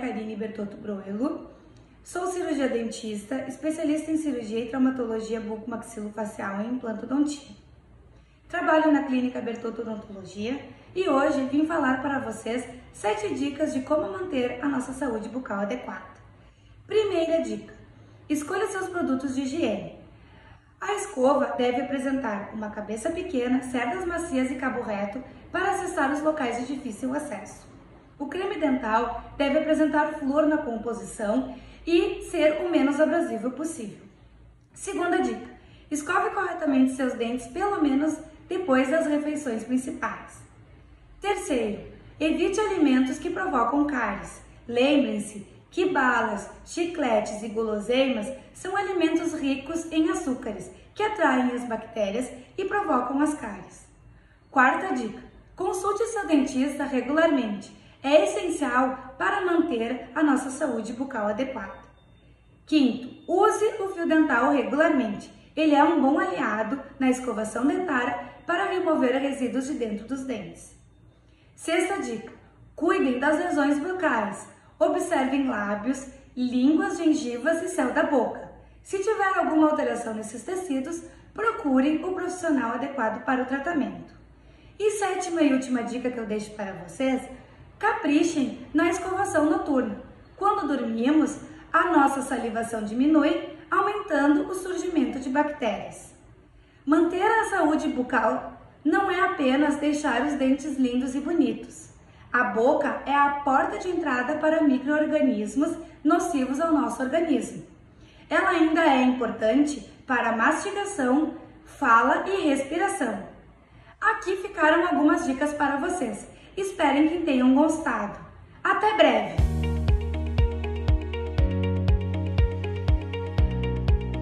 Karine Bertotto Broelo, sou cirurgia dentista, especialista em cirurgia e traumatologia bucomaxilofacial e implantodontia. Trabalho na clínica Bertotto Odontologia e hoje vim falar para vocês 7 dicas de como manter a nossa saúde bucal adequada. Primeira dica: escolha seus produtos de higiene. A escova deve apresentar uma cabeça pequena, cerdas macias e cabo reto para acessar os locais de difícil acesso. O creme dental deve apresentar flor na composição e ser o menos abrasivo possível. Segunda dica: escove corretamente seus dentes pelo menos depois das refeições principais. Terceiro, evite alimentos que provocam cáries. Lembrem-se que balas, chicletes e guloseimas são alimentos ricos em açúcares que atraem as bactérias e provocam as cáries. Quarta dica: consulte seu dentista regularmente. É essencial para manter a nossa saúde bucal adequada. Quinto, use o fio dental regularmente. Ele é um bom aliado na escovação dentária para remover resíduos de dentro dos dentes. Sexta dica: cuidem das lesões bucais. Observem lábios, línguas, gengivas e céu da boca. Se tiver alguma alteração nesses tecidos, procurem o profissional adequado para o tratamento. E sétima e última dica que eu deixo para vocês: caprichem na escovação noturna. Quando dormimos, a nossa salivação diminui, aumentando o surgimento de bactérias. Manter a saúde bucal não é apenas deixar os dentes lindos e bonitos. A boca é a porta de entrada para micro-organismos nocivos ao nosso organismo. Ela ainda é importante para mastigação, fala e respiração. Aqui ficaram algumas dicas para vocês. Esperem que tenham gostado. Até breve!